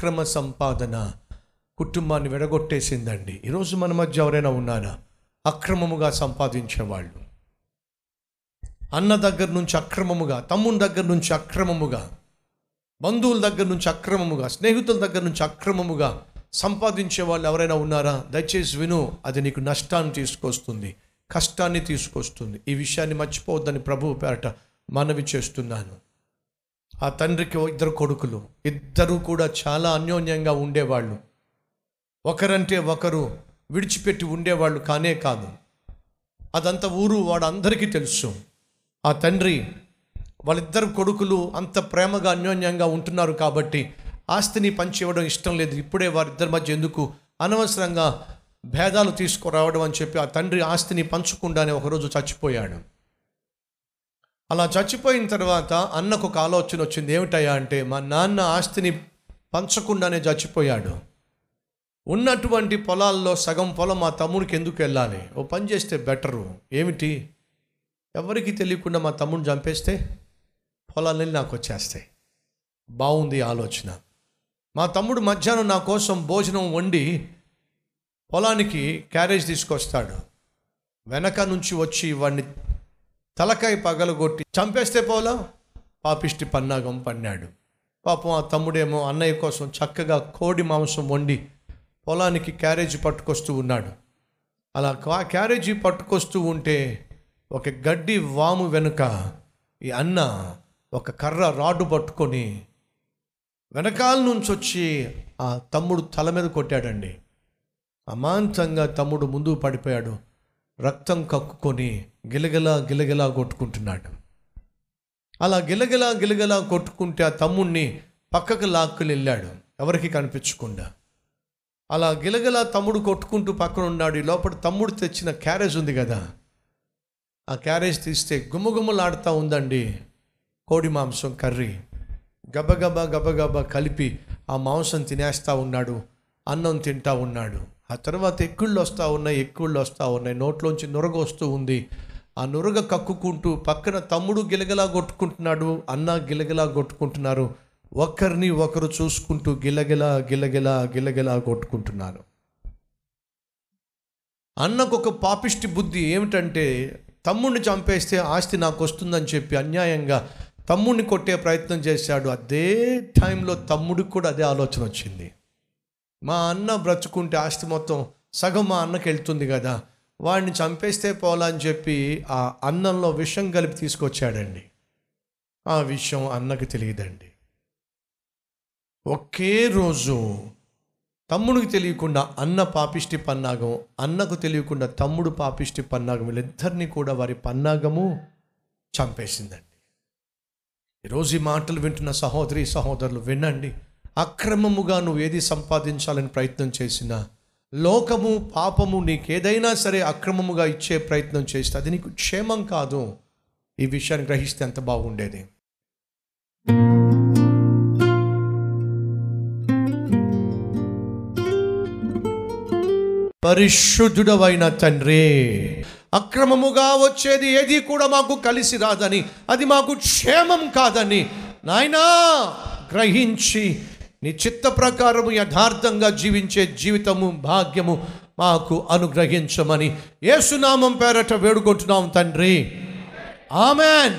అక్రమ సంపాదన కుటుంబాన్ని విడగొట్టేసిందండి. ఈరోజు మన మధ్య ఎవరైనా ఉన్నారా? అక్రమముగా సంపాదించేవాళ్ళు. అన్న దగ్గర నుంచి అక్రమముగా తమ్ముని దగ్గర నుంచి అక్రమముగా బంధువుల దగ్గర నుంచి అక్రమముగా స్నేహితుల దగ్గర నుంచి అక్రమముగా సంపాదించే వాళ్ళు ఎవరైనా ఉన్నారా? దయచేసి విను అది నీకు నష్టాన్ని తీసుకొస్తుంది కష్టాన్ని తీసుకొస్తుంది. ఈ విషయాన్ని మర్చిపోవద్దని ప్రభువు పేరట మనవి చేస్తున్నాను. ఆ తండ్రికి ఇద్దరు కొడుకులు. ఇద్దరు కూడా చాలా అన్యోన్యంగా ఉండేవాళ్ళు. ఒకరంటే ఒకరు విడిచిపెట్టి ఉండేవాళ్ళు కానే కాదు. అదంతా ఊరు వాడందరికీ తెలుసు. ఆ తండ్రి వాళ్ళిద్దరు కొడుకులు అంత ప్రేమగా అన్యోన్యంగా ఉంటున్నారు కాబట్టి ఆస్తిని పంచివ్వడం ఇష్టం లేదు. ఇప్పుడే వారిద్దరి మధ్య ఎందుకు అనవసరంగా భేదాలు తీసుకురావడం అని చెప్పి ఆ తండ్రి ఆస్తిని పంచకుండానే ఒకరోజు చచ్చిపోయాడు. అలా చచ్చిపోయిన తర్వాత అన్నకు ఒక ఆలోచన వచ్చింది. ఏమిటయ్యా అంటే మా నాన్న ఆస్తిని పంచకుండానే చచ్చిపోయాడు. ఉన్నటువంటి పొలాల్లో సగం పొలం మా తమ్ముడికి ఎందుకు వెళ్ళాలి? ఓ పని చేస్తే బెటరు. ఏమిటి? ఎవరికి తెలియకుండా మా తమ్ముడిని చంపేస్తే పొలాలన్నీ నాకు వచ్చేస్తాయి. బాగుంది ఆలోచన. మా తమ్ముడు మధ్యాహ్నం నా కోసం భోజనం వండి పొలానికి క్యారేజ్ తీసుకొస్తాడు. వెనక నుంచి వచ్చి వాడిని తలకాయ పగలగొట్టి చంపేస్తే పోలా? పాపిష్టి పన్నాగం పన్నాడు. పాపం ఆ తమ్ముడేమో అన్నయ్య కోసం చక్కగా కోడి మాంసం వండి పొలానికి క్యారేజీ పట్టుకొస్తూ ఉన్నాడు. అలా కా- క్యారేజీ పట్టుకొస్తూ ఉంటే ఒక గడ్డి వాము వెనుక ఈ అన్న ఒక కర్ర రాడ్డు పట్టుకొని వెనకాల నుంచి వచ్చి ఆ తమ్ముడు తల మీద కొట్టాడండి. అమాంతంగా తమ్ముడు ముందుకు పడిపోయాడు. రక్తం కక్కుకొని గిలగిలా గిలగిలా కొట్టుకుంటున్నాడు. అలా గిలగిలా గిలగిలా కొట్టుకుంటే ఆ తమ్ముణ్ణి పక్కకు లాక్కుని వెళ్ళాడు. ఎవరికి కనిపించకుండా. అలా గిలగిలా తమ్ముడు కొట్టుకుంటూ పక్కన ఉన్నాడు. ఈ లోపల తమ్ముడు తెచ్చిన క్యారేజ్ ఉంది కదా. ఆ క్యారేజ్ తీస్తే గుమ్మగుమ్మలాడుతూ ఉందండి కోడి మాంసం కర్రీ. గబగబా గబగబా కలిపి ఆ మాంసం తినేస్తూ ఉన్నాడు. అన్నం తింటా ఉన్నాడు. ఆ తర్వాత ఎక్కుళ్ళు వస్తూ ఉన్నాయి ఎక్కుళ్ళు వస్తూ ఉన్నాయి. నోట్లోంచి నురగ వస్తూ ఉంది. ఆ నురగ కక్కుకుంటూ పక్కన తమ్ముడు గిలగలా కొట్టుకుంటున్నాడు అన్న గిలగలా కొట్టుకుంటున్నారు. ఒకరిని ఒకరు చూసుకుంటూ గిలగిలా గిలగిలా గిలగిలా కొట్టుకుంటున్నారు. అన్నకు ఒక పాపిష్టి బుద్ధి ఏమిటంటే తమ్ముడిని చంపేస్తే ఆస్తి నాకు వస్తుందని చెప్పి అన్యాయంగా తమ్ముడిని కొట్టే ప్రయత్నం చేశాడు. అదే టైంలో తమ్ముడికి కూడా అదే ఆలోచన వచ్చింది. మా అన్న బ్రతుకుంటే ఆస్తి మొత్తం సగం మా అన్నకి వెళ్తుంది కదా. వాడిని చంపేస్తే పోలా అని చెప్పి ఆ అన్నంలో విషం కలిపి తీసుకొచ్చాడండి. ఆ విషయం అన్నకి తెలియదండి. ఒకే రోజు తమ్ముడికి తెలియకుండా అన్న పాపిష్టి పన్నాగం అన్నకు తెలియకుండా తమ్ముడు పాపిష్టి పన్నాగం వీళ్ళిద్దరినీ కూడా వారి పన్నాగము చంపేసిందండి. ఈరోజు ఈ మాటలు వింటున్న సహోదరి సహోదరులు వినండి. అక్రమముగా నువ్వు ఏది సంపాదించాలని ప్రయత్నం చేసినా లోకము పాపము నీకేదైనా సరే అక్రమముగా ఇచ్చే ప్రయత్నం చేస్తే అది నీకు క్షేమం కాదు. ఈ విషయాన్ని గ్రహిస్తే ఎంత బాగుండేది. పరిశుద్ధుడవైన తండ్రి అక్రమముగా వచ్చేది ఏది కూడా మాకు కలిసి రాదని అది మాకు క్షేమం కాదని నాయనా గ్రహించి నీ చిత్త ప్రకారము యథార్థంగా జీవించే జీవితము భాగ్యము మాకు అనుగ్రహించమని యేసునామం పేరట వేడుకుంటున్నాం తండ్రి. ఆమెన్.